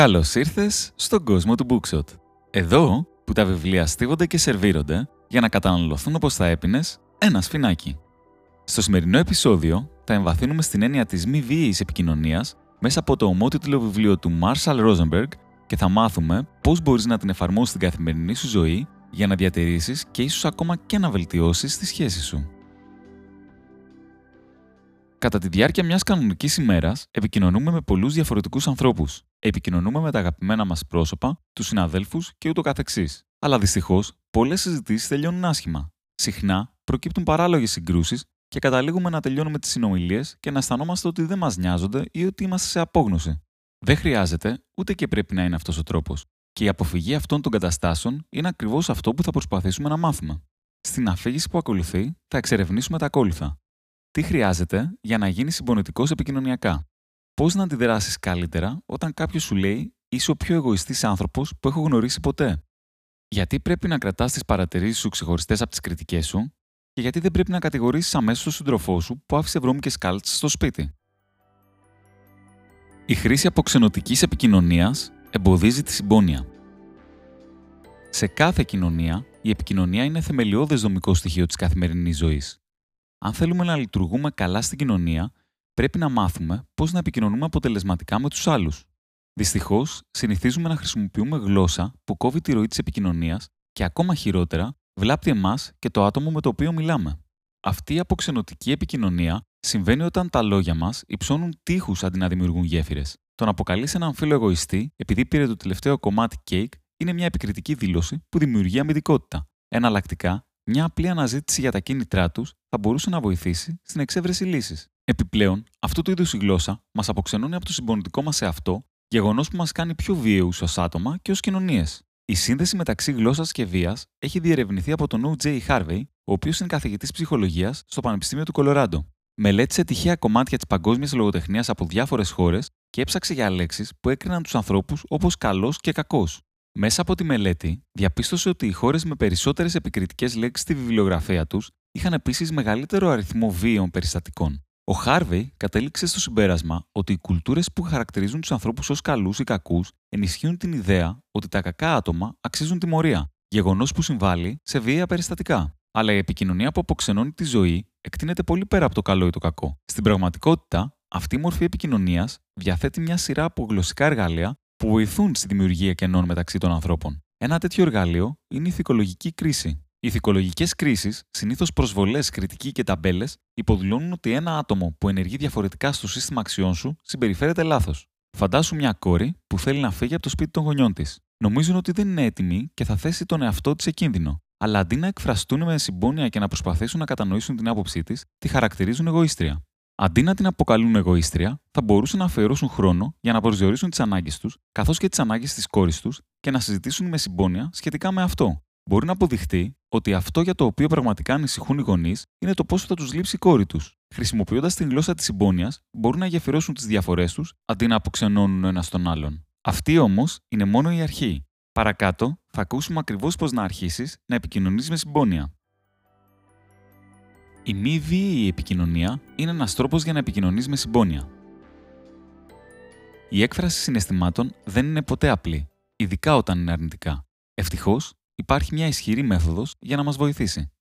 Καλώς ήρθες στον κόσμο του Bookshot. Εδώ που τα βιβλία στίβονται και σερβίρονται για να καταναλωθούν όπως θα έπινες ένα σφινάκι. Στο σημερινό επεισόδιο θα εμβαθύνουμε στην έννοια της μη βίαιης επικοινωνίας μέσα από το ομότιτλο βιβλίο του Marshall Rosenberg και θα μάθουμε πώς μπορείς να την εφαρμόσεις στην καθημερινή σου ζωή για να διατηρήσεις και ίσως ακόμα και να βελτιώσεις τη σχέση σου. Κατά τη διάρκεια μιας κανονικής ημέρας, επικοινωνούμε με πολλούς διαφορετικούς ανθρώπους. Επικοινωνούμε με τα αγαπημένα μας πρόσωπα, τους συναδέλφους και ούτω καθεξής. Αλλά δυστυχώς, πολλές συζητήσεις τελειώνουν άσχημα. Συχνά προκύπτουν παράλογες συγκρούσεις και καταλήγουμε να τελειώνουμε τις συνομιλίες και να αισθανόμαστε ότι δεν μας νοιάζονται ή ότι είμαστε σε απόγνωση. Δεν χρειάζεται, ούτε και πρέπει να είναι αυτός ο τρόπος. Και η αποφυγή αυτών των καταστάσεων είναι ακριβώς αυτό που θα προσπαθήσουμε να μάθουμε. Στην αφήγηση που ακολουθεί, θα εξερευνήσουμε τα ακόλουθα. Τι χρειάζεται για να γίνεις συμπονετικό επικοινωνιακά; Πώς να αντιδράσεις καλύτερα όταν κάποιος σου λέει είσαι ο πιο εγωιστής άνθρωπος που έχω γνωρίσει ποτέ. Γιατί πρέπει να κρατάς τις παρατηρήσεις σου ξεχωριστές από τις κριτικές σου και γιατί δεν πρέπει να κατηγορήσεις αμέσως τον σύντροφό σου που άφησε βρώμικες κάλτσε στο σπίτι; Η χρήση αποξενωτική επικοινωνίας εμποδίζει τη συμπόνια. Σε κάθε κοινωνία, η επικοινωνία είναι θεμελιώδες δομικό στοιχείο της καθημερινής ζωής. Αν θέλουμε να λειτουργούμε καλά στην κοινωνία, πρέπει να μάθουμε πώς να επικοινωνούμε αποτελεσματικά με τους άλλους. Δυστυχώς, συνηθίζουμε να χρησιμοποιούμε γλώσσα που κόβει τη ροή της επικοινωνίας και ακόμα χειρότερα, βλάπτει εμάς και το άτομο με το οποίο μιλάμε. Αυτή η αποξενωτική επικοινωνία συμβαίνει όταν τα λόγια μας υψώνουν τείχους αντί να δημιουργούν γέφυρες. Το να αποκαλείς έναν φίλο εγωιστή επειδή πήρε το τελευταίο κομμάτι κέικ είναι μια επικριτική δήλωση που δημιουργεί αμυντικότητα. Εναλλακτικά, μια απλή αναζήτηση για τα κίνητρά τους θα μπορούσε να βοηθήσει στην εξέβρεση λύσης. Επιπλέον, αυτού του είδους η γλώσσα μας αποξενώνει από το συμπονητικό μας εαυτό, γεγονός που μας κάνει πιο βίαιους ως άτομα και ως κοινωνίες. Η σύνδεση μεταξύ γλώσσας και βίας έχει διερευνηθεί από τον O.J. Harvey, ο οποίος είναι καθηγητής ψυχολογίας στο Πανεπιστήμιο του Κολοράντο. Μελέτησε τυχαία κομμάτια της παγκόσμιας λογοτεχνίας από διάφορες χώρες και έψαξε για λέξεις που έκριναν τους ανθρώπους όπως καλός και κακός. Μέσα από τη μελέτη, διαπίστωσε ότι οι χώρες με περισσότερες επικριτικές λέξεις στη βιβλιογραφία τους είχαν επίσης μεγαλύτερο αριθμό βίαιων περιστατικών. Ο Χάρβεϊ κατέληξε στο συμπέρασμα ότι οι κουλτούρες που χαρακτηρίζουν τους ανθρώπους ως καλούς ή κακούς ενισχύουν την ιδέα ότι τα κακά άτομα αξίζουν τιμωρία, γεγονός που συμβάλλει σε βίαια περιστατικά. Αλλά η επικοινωνία που αποξενώνει τη ζωή εκτείνεται πολύ πέρα από το καλό ή το κακό. Στην πραγματικότητα, αυτή η μορφή επικοινωνίας διαθέτει μια σειρά από γλωσσικά εργαλεία που βοηθούν στη δημιουργία κενών μεταξύ των ανθρώπων. Ένα τέτοιο εργαλείο είναι η ηθικολογική κρίση. Οι ηθικολογικές κρίσεις, συνήθως προσβολές, κριτική και ταμπέλες, υποδηλώνουν ότι ένα άτομο που ενεργεί διαφορετικά στο σύστημα αξιών σου συμπεριφέρεται λάθος. Φαντάσου μια κόρη που θέλει να φύγει από το σπίτι των γονιών της. Νομίζουν ότι δεν είναι έτοιμη και θα θέσει τον εαυτό της σε κίνδυνο. Αλλά αντί να εκφραστούν με συμπόνια και να προσπαθήσουν να κατανοήσουν την άποψή της, τη χαρακτηρίζουν εγωίστρια. Αντί να την αποκαλούν εγωίστρια, θα μπορούσαν να αφιερώσουν χρόνο για να προσδιορίσουν τις ανάγκες τους, καθώς και τις ανάγκες της κόρης τους και να συζητήσουν με συμπόνια σχετικά με αυτό. Μπορεί να αποδειχτεί ότι αυτό για το οποίο πραγματικά ανησυχούν οι γονείς είναι το πόσο θα τους λείψει η κόρη τους. Χρησιμοποιώντας την γλώσσα της συμπόνια, μπορούν να γεφυρώσουν τις διαφορές τους αντί να αποξενώνουν ένα τον άλλον. Αυτή όμως είναι μόνο η αρχή. Παρακάτω θα ακούσουμε ακριβώς πώς να αρχίσεις να επικοινωνείς με συμπόνια. Η μη βίαιη επικοινωνία είναι ένας τρόπος για να επικοινωνείς με συμπόνια. Η έκφραση συναισθημάτων δεν είναι ποτέ απλή, ειδικά όταν είναι αρνητικά. Ευτυχώς, υπάρχει μια ισχυρή μέθοδος για να μας βοηθήσει.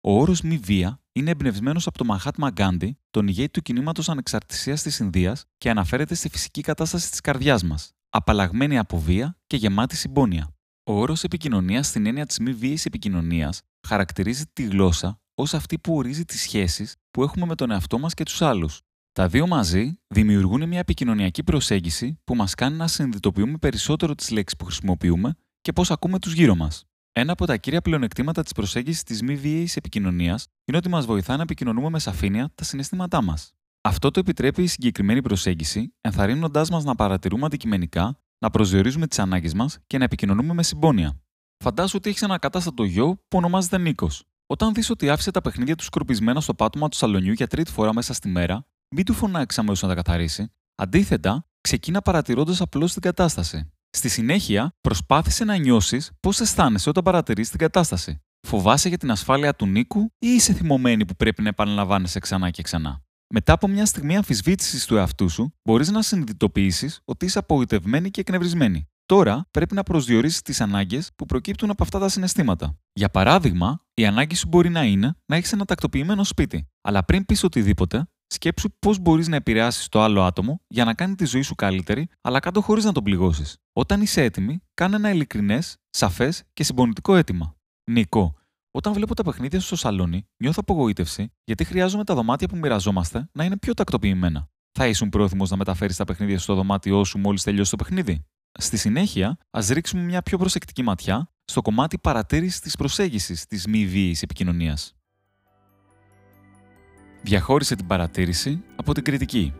Ο όρος μη βία είναι εμπνευσμένος από τον Μαχάτμα Γκάντι, τον ηγέτη του κινήματος ανεξαρτησίας της Ινδίας και αναφέρεται στη φυσική κατάσταση της καρδιάς μας, απαλλαγμένη από βία και γεμάτη συμπόνια. Ο όρος επικοινωνίας στην έννοια της μη βίαιης επικοινωνίας χαρακτηρίζει τη γλώσσα ως αυτή που ορίζει τις σχέσεις που έχουμε με τον εαυτό μας και τους άλλους. Τα δύο μαζί δημιουργούν μια επικοινωνιακή προσέγγιση που μας κάνει να συνειδητοποιούμε περισσότερο τις λέξεις που χρησιμοποιούμε και πώς ακούμε τους γύρω μας. Ένα από τα κύρια πλεονεκτήματα της προσέγγισης της μη βίαιης επικοινωνίας είναι ότι μας βοηθά να επικοινωνούμε με σαφήνεια τα συναισθήματά μας. Αυτό το επιτρέπει η συγκεκριμένη προσέγγιση, ενθαρρύνοντάς μας να παρατηρούμε αντικειμενικά, να προσδιορίζουμε τις ανάγκες μας και να επικοινωνούμε με συμπόνια. Φαντάσου ότι έχεις ένα κατάστατο γιο που ονομάζεται Νίκος. Όταν δεις ότι άφησε τα παιχνίδια του σκορπισμένα στο πάτωμα του σαλονιού για τρίτη φορά μέσα στη μέρα, μην του φωνάξεις αμέσω να τα καθαρίσει. Αντίθετα, ξεκίνα παρατηρώντας απλώς την κατάσταση. Στη συνέχεια, προσπάθησε να νιώσεις πώς αισθάνεσαι όταν παρατηρείς την κατάσταση. Φοβάσαι για την ασφάλεια του Νίκου ή είσαι θυμωμένη που πρέπει να επαναλαμβάνεσαι ξανά και ξανά; Μετά από μια στιγμή αμφισβήτησης του εαυτού σου, μπορείς να συνειδητοποιήσεις ότι είσαι απογοητευμένη και εκνευρισμένη. Τώρα πρέπει να προσδιορίσεις τις ανάγκες που προκύπτουν από αυτά τα συναισθήματα. Για παράδειγμα, η ανάγκη σου μπορεί να είναι να έχεις ένα τακτοποιημένο σπίτι. Αλλά πριν πεις οτιδήποτε, σκέψου πώς μπορείς να επηρεάσεις το άλλο άτομο για να κάνει τη ζωή σου καλύτερη, αλλά κάτω χωρίς να τον πληγώσεις. Όταν είσαι έτοιμη, κάνε ένα ειλικρινές, σαφές και συμπονητικό αίτημα. Νικό, όταν βλέπω τα παιχνίδια σου στο σαλόνι, νιώθω απογοήτευση γιατί χρειάζομαι τα δωμάτια που μοιραζόμαστε να είναι πιο τακτοποιημένα. Θα ήσουν πρόθυμος να μεταφέρεις τα παιχνίδια στο δωμάτιό σου μόλις τελειώσει το παιχνίδι; Στη συνέχεια, ας ρίξουμε μια πιο προσεκτική ματιά στο κομμάτι παρατήρησης της προσέγγισης της μη βίαιης επικοινωνίας. Διαχώρισε την παρατήρηση από την κριτική.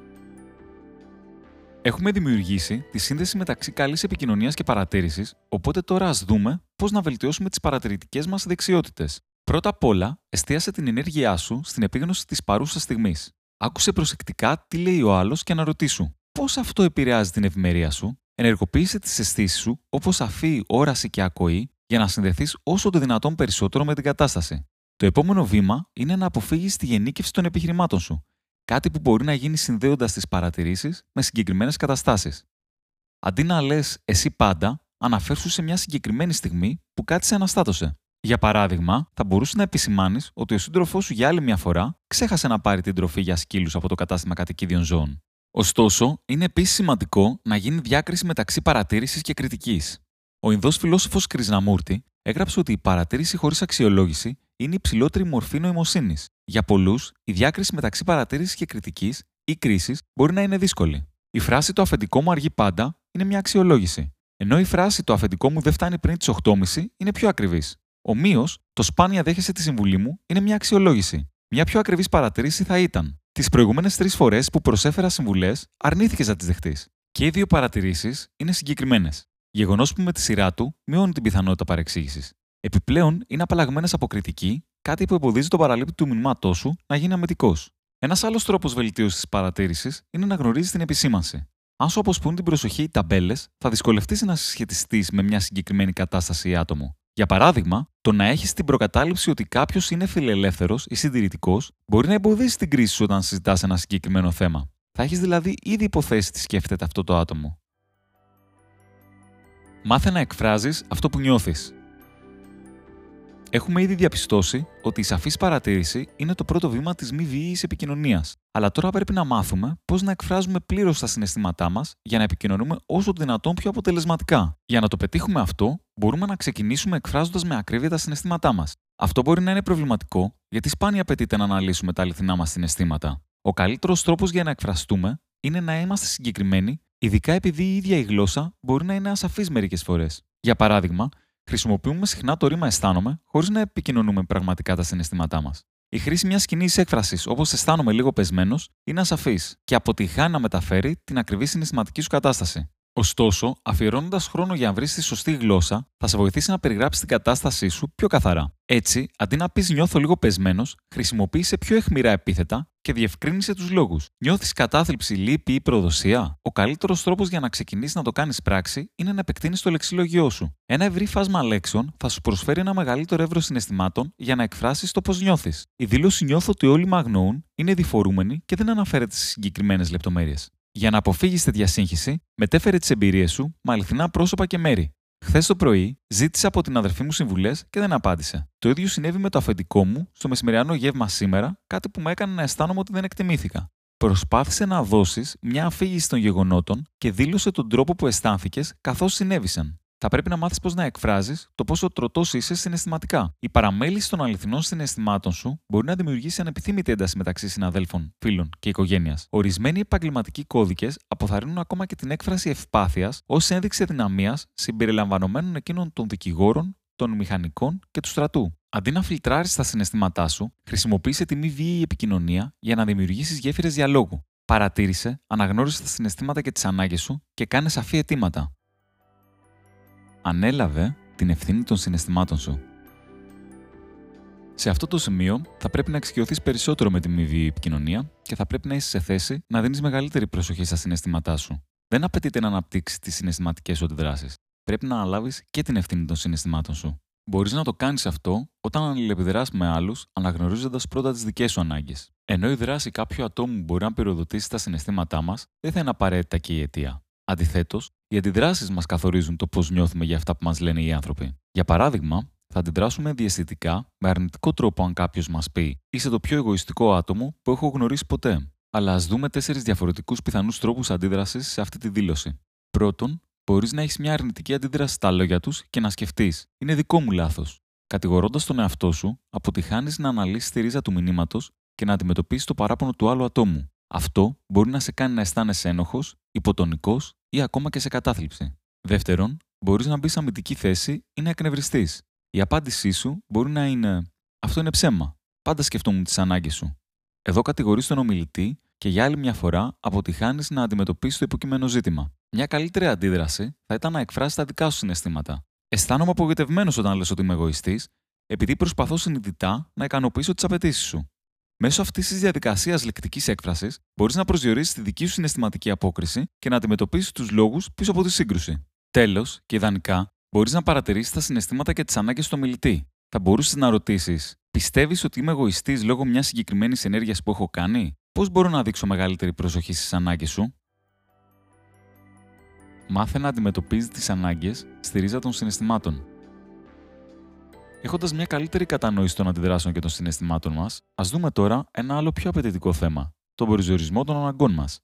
Έχουμε δημιουργήσει τη σύνδεση μεταξύ καλής επικοινωνίας και παρατήρησης, οπότε τώρα ας δούμε πώς να βελτιώσουμε τις παρατηρητικές μας δεξιότητες. Πρώτα απ' όλα, εστίασε την ενέργειά σου στην επίγνωση της παρούσας στιγμής. Άκουσε προσεκτικά τι λέει ο άλλος και αναρωτήσου πώς αυτό επηρεάζει την ευημερία σου. Ενεργοποίησε τις αισθήσεις σου όπως αφή, όραση και ακοή για να συνδεθείς όσο το δυνατόν περισσότερο με την κατάσταση. Το επόμενο βήμα είναι να αποφύγεις τη γενίκευση των επιχειρημάτων σου Κάτι που μπορεί να γίνει συνδέοντας τις παρατηρήσεις με συγκεκριμένες καταστάσεις. Αντί να λες εσύ πάντα, αναφέρσου σε μια συγκεκριμένη στιγμή που κάτι σε αναστάτωσε. Για παράδειγμα, θα μπορούσες να επισημάνεις ότι ο σύντροφός σου για άλλη μια φορά ξέχασε να πάρει την τροφή για σκύλους από το κατάστημα κατοικίδιων ζώων. Ωστόσο, είναι επίσης σημαντικό να γίνει διάκριση μεταξύ παρατήρησης και κριτικής. Ο Ινδός φιλόσοφος Κρυσναμούρτη έγραψε ότι η παρατήρηση χωρίς αξιολόγηση είναι η ψηλότερη μορφή νοημοσύνης. Για πολλούς, η διάκριση μεταξύ παρατήρησης και κριτικής ή κρίσης μπορεί να είναι δύσκολη. Η φράση Το αφεντικό μου αργεί πάντα είναι μια αξιολόγηση. Ενώ η φράση Το αφεντικό μου δεν φτάνει πριν τις 8.30 είναι πιο ακριβής. Ομοίως, το σπάνια δέχεσαι τη συμβουλή μου είναι μια αξιολόγηση. Μια πιο ακριβής παρατήρηση θα ήταν. Τις προηγούμενες τρεις φορές που προσέφερα συμβουλές, αρνήθηκε να τις δεχτείς. Και οι δύο παρατηρήσεις είναι συγκεκριμένες. Γεγονός που με τη σειρά του μειώνει την πιθανότητα παρεξήγησης. Επιπλέον, είναι απαλλαγμένες από κριτική, κάτι που εμποδίζει το παραλήπτη του μηνυμάτό σου να γίνει αμετικό. Ένας άλλος τρόπος βελτίωσης της παρατήρησης είναι να γνωρίζεις την επισήμανση. Αν σου αποσπούν την προσοχή οι ταμπέλες, θα δυσκολευτείς να συσχετιστείς με μια συγκεκριμένη κατάσταση ή άτομο. Για παράδειγμα, το να έχεις την προκατάληψη ότι κάποιος είναι φιλελεύθερος ή συντηρητικός μπορεί να εμποδίσει την κρίση σου όταν συζητάς ένα συγκεκριμένο θέμα. Θα έχεις δηλαδή ήδη υποθέσει τι σκέφτεται αυτό το άτομο. Μάθε να εκφράζεις αυτό που νιώθεις. Έχουμε ήδη διαπιστώσει ότι η σαφής παρατήρηση είναι το πρώτο βήμα της μη βίαιης επικοινωνίας. Αλλά τώρα πρέπει να μάθουμε πώς να εκφράζουμε πλήρως τα συναισθήματά μας για να επικοινωνούμε όσο το δυνατόν πιο αποτελεσματικά. Για να το πετύχουμε αυτό, μπορούμε να ξεκινήσουμε εκφράζοντας με ακρίβεια τα συναισθήματά μας. Αυτό μπορεί να είναι προβληματικό, γιατί σπάνια απαιτείται να αναλύσουμε τα αληθινά μας συναισθήματα. Ο καλύτερος τρόπος για να εκφραστούμε είναι να είμαστε συγκεκριμένοι, ειδικά επειδή η ίδια η γλώσσα μπορεί να είναι ασαφής μερικές φορές. Για παράδειγμα, Χρησιμοποιούμε συχνά το ρήμα αισθάνομαι χωρίς να επικοινωνούμε πραγματικά τα συναισθήματά μας. Η χρήση μιας κοινή έκφρασης όπως αισθάνομαι λίγο πεσμένος είναι ασαφής και αποτυχάνει να μεταφέρει την ακριβή συναισθηματική σου κατάσταση. Ωστόσο, αφιερώνοντας χρόνο για να βρεις τη σωστή γλώσσα, θα σε βοηθήσει να περιγράψεις την κατάστασή σου πιο καθαρά. Έτσι, αντί να πεις νιώθω λίγο πεσμένος, χρησιμοποίησε πιο αιχμηρά επίθετα και διευκρίνησε τους λόγους. Νιώθεις κατάθλιψη, λύπη ή προδοσία; Ο καλύτερος τρόπος για να ξεκινήσεις να το κάνεις πράξη είναι να επεκτείνεις το λεξιλόγιό σου. Ένα ευρύ φάσμα λέξεων θα σου προσφέρει ένα μεγαλύτερο εύρος συναισθημάτων για να εκφράσεις το πώς νιώθεις. Η δήλωση νιώθω ότι όλοι με αγνοούν είναι διφορούμενη και δεν αναφέρεται σε συγκεκριμένες λεπτομέρειες. Για να αποφύγεις τέτοια σύγχυση, μετέφερε τις εμπειρίες σου με αληθινά πρόσωπα και μέρη. Χθες το πρωί ζήτησα από την αδερφή μου συμβουλές και δεν απάντησε. Το ίδιο συνέβη με το αφεντικό μου στο μεσημεριανό γεύμα σήμερα, κάτι που με έκανε να αισθάνομαι ότι δεν εκτιμήθηκα. Προσπάθησε να δώσεις μια αφήγηση των γεγονότων και δήλωσε τον τρόπο που αισθάνθηκες καθώς συνέβησαν θα πρέπει να μάθεις πώς να εκφράζεις το πόσο τροτός είσαι συναισθηματικά. Η παραμέληση των αληθινών συναισθημάτων σου μπορεί να δημιουργήσει ανεπιθύμητη ένταση μεταξύ συναδέλφων, φίλων και οικογένειας. Ορισμένοι επαγγελματικοί κώδικες αποθαρρύνουν ακόμα και την έκφραση ευπάθειας ως ένδειξη αδυναμίας συμπεριλαμβανομένων εκείνων των δικηγόρων, των μηχανικών και του στρατού. Αντί να φιλτράρεις τα συναισθήματά σου, χρησιμοποίησε τη μη βίαιη επικοινωνία για να δημιουργήσεις γέφυρες διαλόγου. Παρατήρησε, αναγνώρισες τα συναισθήματα και τις ανάγκες σου και κάνε σαφή αιτήματα ανέλαβε την ευθύνη των συναισθημάτων σου. Σε αυτό το σημείο θα πρέπει να εξοικειωθείς περισσότερο με τη μη βίαιη επικοινωνία και θα πρέπει να είσαι σε θέση να δίνεις μεγαλύτερη προσοχή στα συναισθήματά σου. Δεν απαιτείται να αναπτύξεις τις συναισθηματικές σου αντιδράσεις. Πρέπει να αναλάβεις και την ευθύνη των συναισθημάτων σου. Μπορείς να το κάνεις αυτό όταν αλληλεπιδράς με άλλους, αναγνωρίζοντας πρώτα τις δικές σου ανάγκες. Ενώ η δράση κάποιου ατόμου μπορεί να πυροδοτήσει τα συναισθήματά μας, δεν θα είναι απαραίτητα και η αιτία. Αντιθέτως, οι αντιδράσεις μας καθορίζουν το πώς νιώθουμε για αυτά που μας λένε οι άνθρωποι. Για παράδειγμα, θα αντιδράσουμε διαισθητικά με αρνητικό τρόπο αν κάποιος μας πει Είσαι το πιο εγωιστικό άτομο που έχω γνωρίσει ποτέ. Αλλά ας δούμε τέσσερις διαφορετικούς πιθανούς τρόπους αντίδρασης σε αυτή τη δήλωση. Πρώτον, μπορείς να έχεις μια αρνητική αντίδραση στα λόγια τους και να σκεφτείς: Είναι δικό μου λάθος. Κατηγορώντας τον εαυτό σου, αποτυχάνεις να αναλύσεις τη ρίζα του μηνύματος και να αντιμετωπίσεις το παράπονο του άλλου ατόμου. Αυτό μπορεί να σε κάνει να αισθάνεσαι ένοχος, υποτονικός ή ακόμα και σε κατάθλιψη. Δεύτερον, μπορείς να μπεις σε αμυντική θέση ή να εκνευριστείς. Η απάντησή σου μπορεί να είναι: Αυτό είναι ψέμα. Πάντα σκεφτόμουν τις ανάγκες σου. Εδώ κατηγορείς τον ομιλητή και για άλλη μια φορά αποτυχάνεις να αντιμετωπίσεις το υποκείμενο ζήτημα. Μια καλύτερη αντίδραση θα ήταν να εκφράσεις τα δικά σου συναισθήματα. Αισθάνομαι απογοητευμένος όταν λες ότι είμαι εγωιστής, επειδή προσπαθώ συνειδητά να ικανοποιήσω τις απαιτήσεις σου. Μέσω αυτής της διαδικασίας λεκτικής έκφρασης, μπορείς να προσδιορίσεις τη δική σου συναισθηματική απόκριση και να αντιμετωπίσεις τους λόγους πίσω από τη σύγκρουση. Τέλος, και ιδανικά, μπορείς να παρατηρήσεις τα συναισθήματα και τις ανάγκες του ομιλητή. Θα μπορούσες να ρωτήσεις: Πιστεύεις ότι είμαι εγωιστής λόγω μιας συγκεκριμένης ενέργειας που έχω κάνει, Πώς μπορώ να δείξω μεγαλύτερη προσοχή στις ανάγκες σου; Μάθε να αντιμετωπίζεις τις ανάγκες στη ρίζα των συναισθημάτων. Έχοντας μια καλύτερη κατανόηση των αντιδράσεων και των συναισθημάτων μας, ας δούμε τώρα ένα άλλο πιο απαιτητικό θέμα, τον προσδιορισμό των αναγκών μας.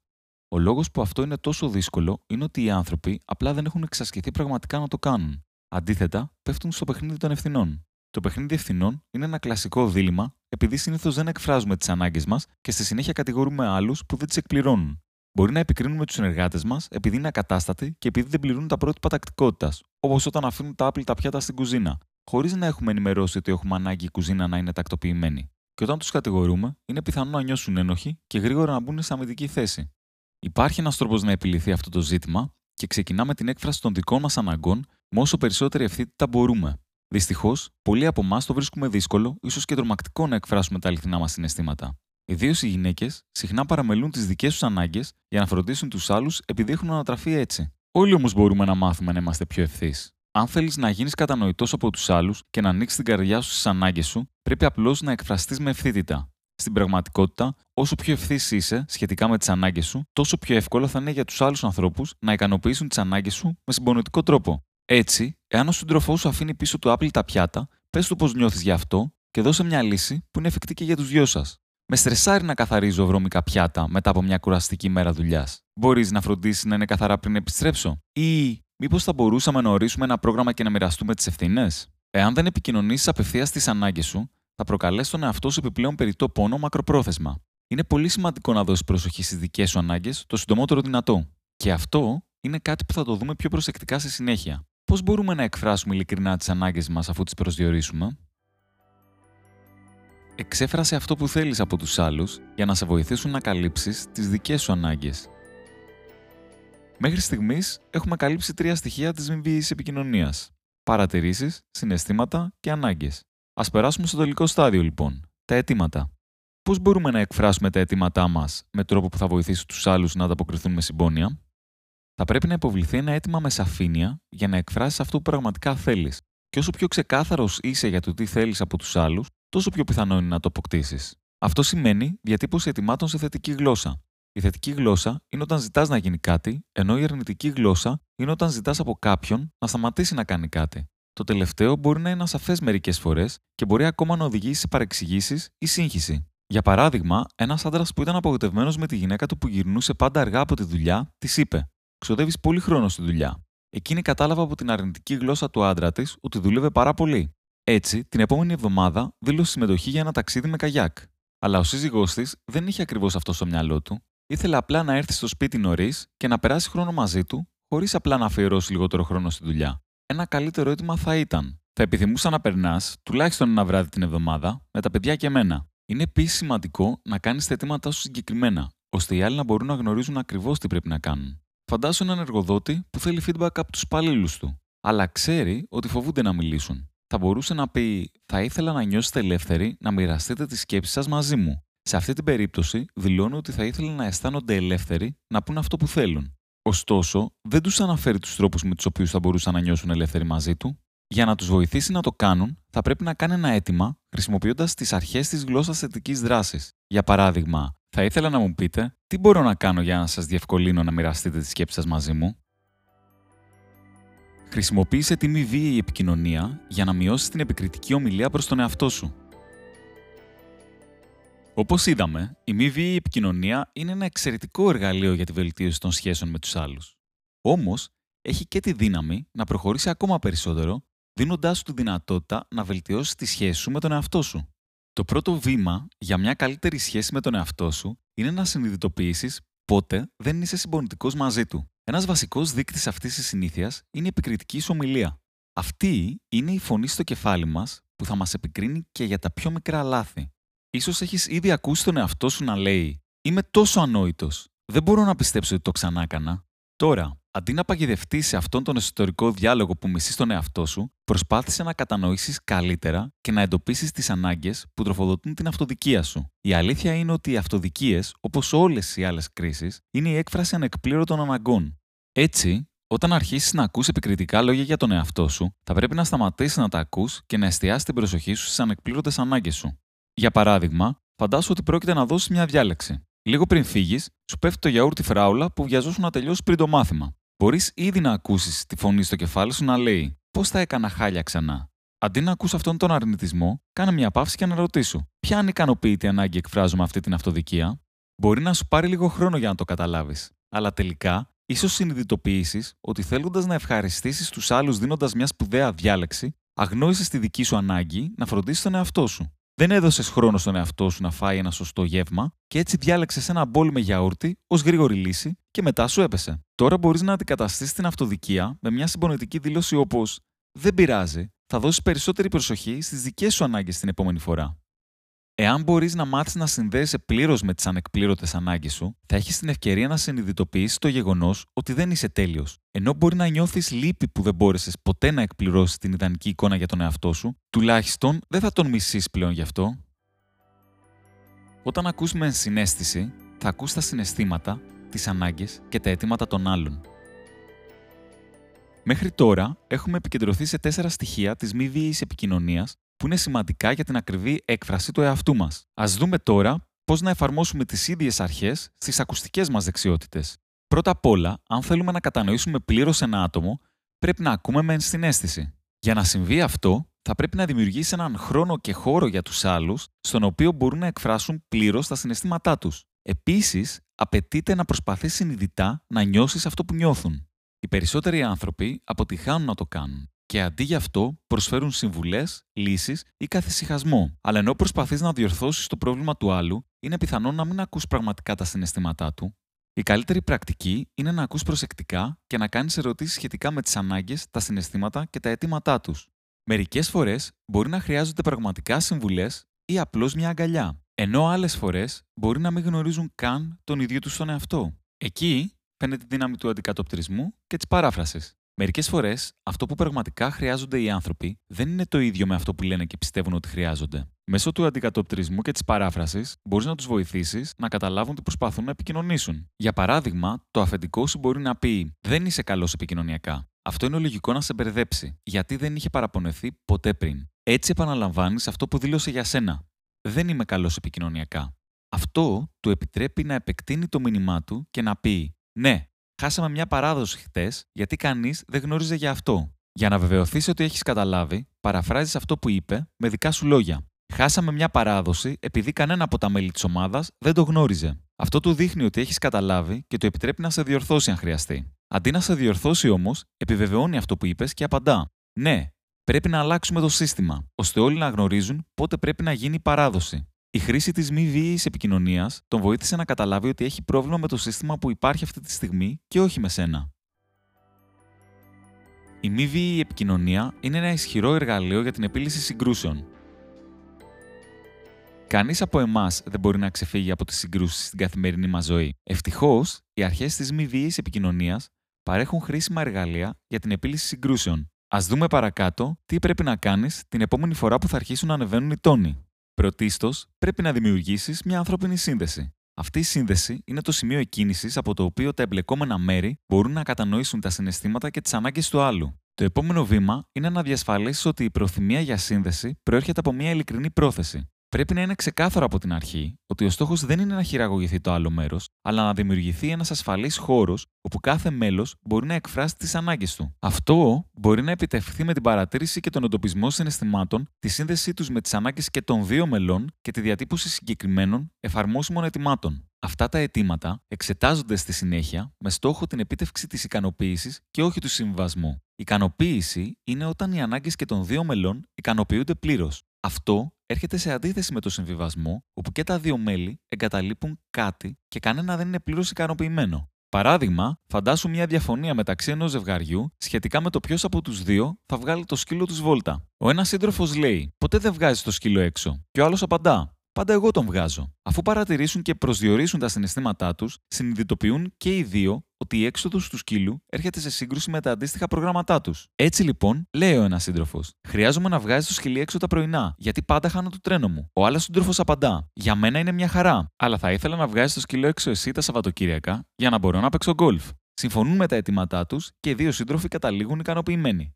Ο λόγος που αυτό είναι τόσο δύσκολο είναι ότι οι άνθρωποι απλά δεν έχουν εξασκηθεί πραγματικά να το κάνουν. Αντίθετα, πέφτουν στο παιχνίδι των ευθυνών. Το παιχνίδι ευθυνών είναι ένα κλασικό δίλημα, επειδή συνήθως δεν εκφράζουμε τις ανάγκες μας και στη συνέχεια κατηγορούμε άλλους που δεν τις εκπληρώνουν. Μπορεί να επικρίνουμε τους συνεργάτες μας επειδή είναι ακατάστατοι και επειδή δεν πληρούν τα πρότυπα τακτικότητας, όπως όταν αφήνουν τα άπλυτα πιάτα στην κουζίνα, χωρίς να έχουμε ενημερώσει ότι έχουμε ανάγκη η κουζίνα να είναι τακτοποιημένη. Και όταν τους κατηγορούμε, είναι πιθανό να νιώσουν ένοχοι και γρήγορα να μπουν σε αμυντική θέση. Υπάρχει ένας τρόπος να επιληθεί αυτό το ζήτημα και ξεκινά με την έκφραση των δικών μας αναγκών με όσο περισσότερη ευθύτητα μπορούμε. Δυστυχώς, πολλοί από εμάς το βρίσκουμε δύσκολο, ίσως και τρομακτικό να εκφράσουμε τα αληθινά μας συναισθήματα. Ιδίω οι γυναίκες συχνά παραμελούν τις δικές τους ανάγκες για να φροντίσουν τους άλλους επειδή έχουν ανατραφεί έτσι. Όλοι όμως μπορούμε να μάθουμε να είμαστε πιο ευθύς. Αν θέλεις να γίνεις κατανοητός από τους άλλους και να ανοίξεις την καρδιά σου στις ανάγκες σου, πρέπει απλώς να εκφραστείς με ευθύτητα. Στην πραγματικότητα, όσο πιο ευθύς είσαι σχετικά με τις ανάγκες σου, τόσο πιο εύκολο θα είναι για τους άλλους ανθρώπους να ικανοποιήσουν τις ανάγκες σου με συμπονητικό τρόπο. Έτσι, εάν ο σύντροφός σου αφήνει πίσω του άπλυτα πιάτα, πες του πώς νιώθεις γι' αυτό και δώσε μια λύση που είναι εφικτή και για τους δυο σας. Με στρεσάρει να καθαρίζω βρώμικα πιάτα μετά από μια κουραστική μέρα δουλειάς. Μπορείς να φροντίσεις να είναι καθαρά πριν επιστρέψω, ή μήπως θα μπορούσαμε να ορίσουμε ένα πρόγραμμα και να μοιραστούμε τις ευθύνες; Εάν δεν επικοινωνήσεις απευθείας τι ανάγκες σου, θα προκαλέσει τον εαυτό σου επιπλέον περιττό πόνο μακροπρόθεσμα. Είναι πολύ σημαντικό να δώσεις προσοχή στις δικές σου ανάγκες το συντομότερο δυνατό. Και αυτό είναι κάτι που θα το δούμε πιο προσεκτικά στη συνέχεια. Πώς μπορούμε να εκφράσουμε ειλικρινά τις ανάγκες μας αφού τις προσδιορίσουμε; Εξέφρασε αυτό που θέλεις από τους άλλους για να σε βοηθήσουν να καλύψεις τις δικές σου ανάγκες. Μέχρι στιγμής έχουμε καλύψει τρία στοιχεία της μη επικοινωνίας. Παρατηρήσεις, συναισθήματα και ανάγκες. Ας περάσουμε στο τελικό στάδιο λοιπόν, τα αιτήματα. Πώς μπορούμε να εκφράσουμε τα αιτήματά μας με τρόπο που θα βοηθήσει τους άλλους να ανταποκριθούν με συμπόνια; Θα πρέπει να υποβληθεί ένα αίτημα με σαφήνεια για να εκφράσεις αυτό που πραγματικά θέλεις. Και όσο πιο ξεκάθαρος είσαι για το τι θέλεις από τους άλλους, τόσο πιο πιθανό είναι να το αποκτήσεις. Αυτό σημαίνει διατύπωση ετοιμάτων σε θετική γλώσσα. Η θετική γλώσσα είναι όταν ζητάς να γίνει κάτι, ενώ η αρνητική γλώσσα είναι όταν ζητάς από κάποιον να σταματήσει να κάνει κάτι. Το τελευταίο μπορεί να είναι ασαφές μερικές φορές και μπορεί ακόμα να οδηγήσει σε παρεξηγήσεις ή σύγχυση. Για παράδειγμα, ένας άντρας που ήταν απογοητευμένος με τη γυναίκα του που γυρνούσε πάντα αργά από τη δουλειά, της είπε: Ξοδεύεις πολύ χρόνο στη δουλειά. Εκείνη κατάλαβε από την αρνητική γλώσσα του άντρα της ότι δούλευε πάρα πολύ. Έτσι, την επόμενη εβδομάδα δήλωσε συμμετοχή για ένα ταξίδι με καγιάκ. Αλλά ο σύζυγός της δεν είχε ακριβώς αυτό στο μυαλό του. Ήθελε απλά να έρθει στο σπίτι νωρίς και να περάσει χρόνο μαζί του, χωρίς απλά να αφιερώσει λιγότερο χρόνο στη δουλειά. Ένα καλύτερο αίτημα θα ήταν: Θα επιθυμούσα να περνάς τουλάχιστον ένα βράδυ την εβδομάδα με τα παιδιά και εμένα. Είναι επίσης σημαντικό να κάνεις τα αιτήματά σου συγκεκριμένα, ώστε οι άλλοι να μπορούν να γνωρίζουν ακριβώς τι πρέπει να κάνουν. Φαντάσου έναν εργοδότη που θέλει feedback από τους υπαλλήλους του, αλλά ξέρει ότι φοβούνται να μιλήσουν. Θα μπορούσε να πει: Θα ήθελα να νιώσετε ελεύθεροι να μοιραστείτε τις σκέψεις σας μαζί μου. Σε αυτή την περίπτωση, δηλώνει ότι θα ήθελα να αισθάνονται ελεύθεροι να πούν αυτό που θέλουν. Ωστόσο, δεν τους αναφέρει τους τρόπους με τους οποίους θα μπορούσαν να νιώσουν ελεύθεροι μαζί του. Για να τους βοηθήσει να το κάνουν, θα πρέπει να κάνει ένα αίτημα χρησιμοποιώντας τις αρχές της γλώσσας θετική δράσης. Για παράδειγμα, θα ήθελα να μου πείτε τι μπορώ να κάνω για να σας διευκολύνω να μοιραστείτε τι σκέψει σας μαζί μου; Χρησιμοποίησε τη μη βίαιη επικοινωνία για να μειώσει την επικριτική ομιλία προς τον εαυτό σου. Όπως είδαμε, η μη βίαιη επικοινωνία είναι ένα εξαιρετικό εργαλείο για τη βελτίωση των σχέσεων με τους άλλους. Όμως, έχει και τη δύναμη να προχωρήσει ακόμα περισσότερο, δίνοντάς σου τη δυνατότητα να βελτιώσει τη σχέση σου με τον εαυτό σου. Το πρώτο βήμα για μια καλύτερη σχέση με τον εαυτό σου είναι να συνειδητοποιήσεις πότε δεν είσαι συμπονητικός μαζί του. Ένας βασικός δείκτης αυτής της συνήθειας είναι η επικριτική σου ομιλία. Αυτή είναι η φωνή στο κεφάλι μας που θα μας επικρίνει και για τα πιο μικρά λάθη. Ίσως έχεις ήδη ακούσει τον εαυτό σου να λέει «Είμαι τόσο ανόητος, δεν μπορώ να πιστέψω ότι το ξανά έκανα». Τώρα, αντί να παγιδευτείς σε αυτόν τον εσωτερικό διάλογο που μισείς τον εαυτό σου, προσπάθησε να κατανοήσεις καλύτερα και να εντοπίσεις τις ανάγκες που τροφοδοτούν την αυτοδικία σου. Η αλήθεια είναι ότι οι αυτοδικίες, όπως όλες οι άλλες κρίσεις, είναι η έκφραση ανεκπλήρωτων αναγκών. Έτσι, όταν αρχίσεις να ακούς επικριτικά λόγια για τον εαυτό σου, θα πρέπει να σταματήσεις να τα ακούς και να εστιάσεις την προσοχή σου στις ανεκπλήρωτες ανάγκες σου. Για παράδειγμα, φαντάσου ότι πρόκειται να δώσεις μια διάλεξη. Λίγο πριν φύγεις, σου πέφτει το γιαούρτι φράουλα που βιαζόσουν να τελειώσει πριν το μάθημα. Μπορείς ήδη να ακούσεις τη φωνή στο κεφάλι σου να λέει: Πώς θα έκανα χάλια ξανά. Αντί να ακούσει αυτόν τον αρνητισμό, κάνε μια παύση και αναρωτήσου: Ποια ανικανοποιητή ανάγκη εκφράζω με αυτή την αυτοδικία; Μπορεί να σου πάρει λίγο χρόνο για να το καταλάβεις, αλλά τελικά ίσως συνειδητοποιήσεις ότι θέλοντας να ευχαριστήσεις τους άλλους δίνοντας μια σπουδαία διάλεξη, αγνόησε τη δική σου ανάγκη να φροντίσεις τον εαυτό σου. Δεν έδωσες χρόνο στον εαυτό σου να φάει ένα σωστό γεύμα και έτσι διάλεξες ένα μπολ με γιαούρτι ως γρήγορη λύση και μετά σου έπεσε. Τώρα μπορείς να αντικαταστήσεις την αυτοδικία με μια συμπονετική δήλωση όπως Δεν πειράζει, θα δώσεις περισσότερη προσοχή στις δικές σου ανάγκες την επόμενη φορά. Εάν μπορείς να μάθεις να συνδέεσαι πλήρως με τις ανεκπλήρωτες ανάγκες σου, θα έχεις την ευκαιρία να συνειδητοποιήσεις το γεγονός ότι δεν είσαι τέλειος. Ενώ μπορεί να νιώθεις λύπη που δεν μπόρεσες ποτέ να εκπληρώσεις την ιδανική εικόνα για τον εαυτό σου, τουλάχιστον δεν θα τον μισείς πλέον γι' αυτό. Όταν ακούς με ενσυναίσθηση, θα ακούς τα συναισθήματα, τις ανάγκες και τα αιτήματα των άλλων. Μέχρι τώρα έχουμε επικεντρωθεί σε τέσσερα στοιχεία της μη βίαιης επικοινωνίας που είναι σημαντικά για την ακριβή έκφραση του εαυτού μας. Α δούμε τώρα πώς να εφαρμόσουμε τις ίδιες αρχές στις ακουστικές μας δεξιότητες. Πρώτα απ' όλα, αν θέλουμε να κατανοήσουμε πλήρως ένα άτομο, πρέπει να ακούμε με ενσυναίσθηση. Για να συμβεί αυτό, θα πρέπει να δημιουργήσει έναν χρόνο και χώρο για τους άλλους, στον οποίο μπορούν να εκφράσουν πλήρως τα συναισθήματά τους. Επίσης, απαιτείται να προσπαθείς συνειδητά να νιώσεις αυτό που νιώθουν. Οι περισσότεροι άνθρωποι αποτυχάνουν να το κάνουν και αντί γι' αυτό προσφέρουν συμβουλές, λύσεις ή καθησυχασμό. Αλλά ενώ προσπαθείς να διορθώσεις το πρόβλημα του άλλου, είναι πιθανό να μην ακούς πραγματικά τα συναισθήματά του. Η καλύτερη πρακτική είναι να ακούς προσεκτικά και να κάνεις ερωτήσεις σχετικά με τις ανάγκες, τα συναισθήματα και τα αιτήματά τους. Μερικές φορές μπορεί να χρειάζονται πραγματικά συμβουλές ή απλώς μια αγκαλιά, ενώ άλλες φορές μπορεί να μην γνωρίζουν καν τον ίδιο τους τον εαυτό. Εκεί φαίνεται η δύναμη του αντικατοπτρισμού και της παράφρασης. Μερικές φορές, αυτό που πραγματικά χρειάζονται οι άνθρωποι δεν είναι το ίδιο με αυτό που λένε και πιστεύουν ότι χρειάζονται. Μέσω του αντικατοπτρισμού και της παράφρασης, μπορείς να τους βοηθήσεις να καταλάβουν τι προσπαθούν να επικοινωνήσουν. Για παράδειγμα, το αφεντικό σου μπορεί να πει: Δεν είσαι καλός επικοινωνιακά. Αυτό είναι λογικό να σε μπερδέψει, γιατί δεν είχε παραπονεθεί ποτέ πριν. Έτσι επαναλαμβάνεις αυτό που δήλωσε για σένα. Δεν είμαι καλός επικοινωνιακά. Αυτό του επιτρέπει να επεκτείνει το μήνυμά του και να πει: Ναι, χάσαμε μια παράδοση χτες γιατί κανείς δεν γνώριζε για αυτό. Για να βεβαιωθείς ότι έχεις καταλάβει, παραφράζεις αυτό που είπε με δικά σου λόγια. Χάσαμε μια παράδοση επειδή κανένα από τα μέλη της ομάδας δεν το γνώριζε. Αυτό του δείχνει ότι έχεις καταλάβει και του επιτρέπει να σε διορθώσει αν χρειαστεί. Αντί να σε διορθώσει όμως, επιβεβαιώνει αυτό που είπες και απαντά. Ναι, πρέπει να αλλάξουμε το σύστημα, ώστε όλοι να γνωρίζουν πότε πρέπει να γίνει η παράδοση. Η χρήση της μη βίαιης επικοινωνίας τον βοήθησε να καταλάβει ότι έχει πρόβλημα με το σύστημα που υπάρχει αυτή τη στιγμή και όχι με σένα. Η μη βίαιη επικοινωνία είναι ένα ισχυρό εργαλείο για την επίλυση συγκρούσεων. Κανείς από εμάς δεν μπορεί να ξεφύγει από τις συγκρούσεις στην καθημερινή μας ζωή. Ευτυχώς, οι αρχές της μη βίαιης επικοινωνίας παρέχουν χρήσιμα εργαλεία για την επίλυση συγκρούσεων. Α δούμε παρακάτω τι πρέπει να κάνεις την επόμενη φορά που θα αρχίσουν να ανεβαίνουν οι τόνοι. Πρωτίστως, πρέπει να δημιουργήσεις μια ανθρώπινη σύνδεση. Αυτή η σύνδεση είναι το σημείο εκκίνησης από το οποίο τα εμπλεκόμενα μέρη μπορούν να κατανοήσουν τα συναισθήματα και τις ανάγκες του άλλου. Το επόμενο βήμα είναι να διασφαλίσεις ότι η προθυμία για σύνδεση προέρχεται από μια ειλικρινή πρόθεση. Πρέπει να είναι ξεκάθαρο από την αρχή ότι ο στόχος δεν είναι να χειραγωγηθεί το άλλο μέρος, αλλά να δημιουργηθεί ένας ασφαλής χώρος όπου κάθε μέλος μπορεί να εκφράσει τις ανάγκες του. Αυτό μπορεί να επιτευχθεί με την παρατήρηση και τον εντοπισμό συναισθημάτων, τη σύνδεσή τους με τις ανάγκες και των δύο μελών και τη διατύπωση συγκεκριμένων εφαρμόσιμων αιτημάτων. Αυτά τα αιτήματα εξετάζονται στη συνέχεια με στόχο την επίτευξη της ικανοποίησης και όχι του συμβασμού. Ικανοποίηση είναι όταν οι ανάγκες και των δύο μελών ικανοποιούνται πλήρως. Αυτό έρχεται σε αντίθεση με το συμβιβασμό, όπου και τα δύο μέλη εγκαταλείπουν κάτι και κανένα δεν είναι πλήρως ικανοποιημένο. Παράδειγμα, φαντάσου μια διαφωνία μεταξύ ενός ζευγαριού σχετικά με το ποιος από τους δύο θα βγάλει το σκύλο του βόλτα. Ο ένας σύντροφος λέει: Ποτέ δεν βγάζει το σκύλο έξω. Και ο άλλος απαντά: Πάντα εγώ τον βγάζω. Αφού παρατηρήσουν και προσδιορίσουν τα συναισθήματά τους, συνειδητοποιούν και οι δύο ότι η έξοδος του σκύλου έρχεται σε σύγκρουση με τα αντίστοιχα προγράμματά τους. Έτσι λοιπόν, λέει ο ένας σύντροφος: Χρειάζομαι να βγάζει το σκυλί έξω τα πρωινά, γιατί πάντα χάνω το τρένο μου. Ο άλλος σύντροφος απαντά: Για μένα είναι μια χαρά, αλλά θα ήθελα να βγάζεις το σκύλο έξω εσύ τα Σαββατοκύριακα για να μπορώ να παίξω γκολφ. Συμφωνούν με τα αιτήματά τους και οι δύο σύντροφοι καταλήγουν ικανοποιημένοι.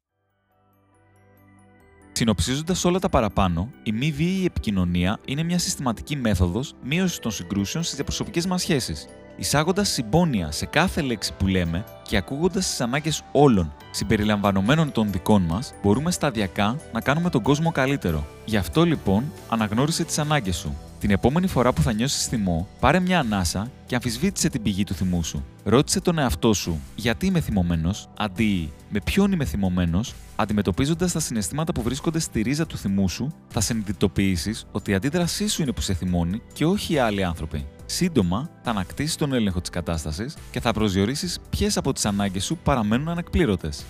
Συνοψίζοντας όλα τα παραπάνω, η μη βίαιη επικοινωνία είναι μια συστηματική μέθοδος μείωσης των συγκρούσεων στις διαπροσωπικές μας σχέσεις. Εισάγοντας συμπόνια σε κάθε λέξη που λέμε και ακούγοντας τις ανάγκες όλων, συμπεριλαμβανομένων των δικών μας, μπορούμε σταδιακά να κάνουμε τον κόσμο καλύτερο. Γι' αυτό λοιπόν, αναγνώρισε τις ανάγκες σου. Την επόμενη φορά που θα νιώσεις θυμό, πάρε μια ανάσα και αμφισβήτησε την πηγή του θυμού σου. Ρώτησε τον εαυτό σου γιατί είμαι θυμωμένος, αντί με ποιον είμαι θυμωμένος, αντιμετωπίζοντας τα συναισθήματα που βρίσκονται στη ρίζα του θυμού σου, θα συνειδητοποιήσεις ότι η αντίδρασή σου είναι που σε θυμώνει και όχι οι άλλοι άνθρωποι. Σύντομα θα ανακτήσεις τον έλεγχο της κατάστασης και θα προσδιορίσεις ποιες από τις ανάγκες σου παραμένουν ανεκπλήρωτες.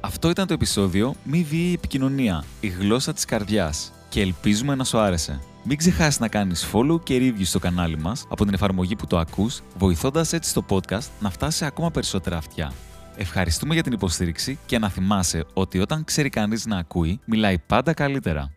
Αυτό ήταν το επεισόδιο Μη βίαιη επικοινωνία, η γλώσσα της καρδιάς και ελπίζουμε να σου άρεσε. Μην ξεχάσεις να κάνεις follow και review στο κανάλι μας από την εφαρμογή που το ακούς, βοηθώντας έτσι το podcast να φτάσει σε ακόμα περισσότερα αυτιά. Ευχαριστούμε για την υποστήριξη και να θυμάσαι ότι όταν ξέρει κανείς να ακούει, μιλάει πάντα καλύτερα.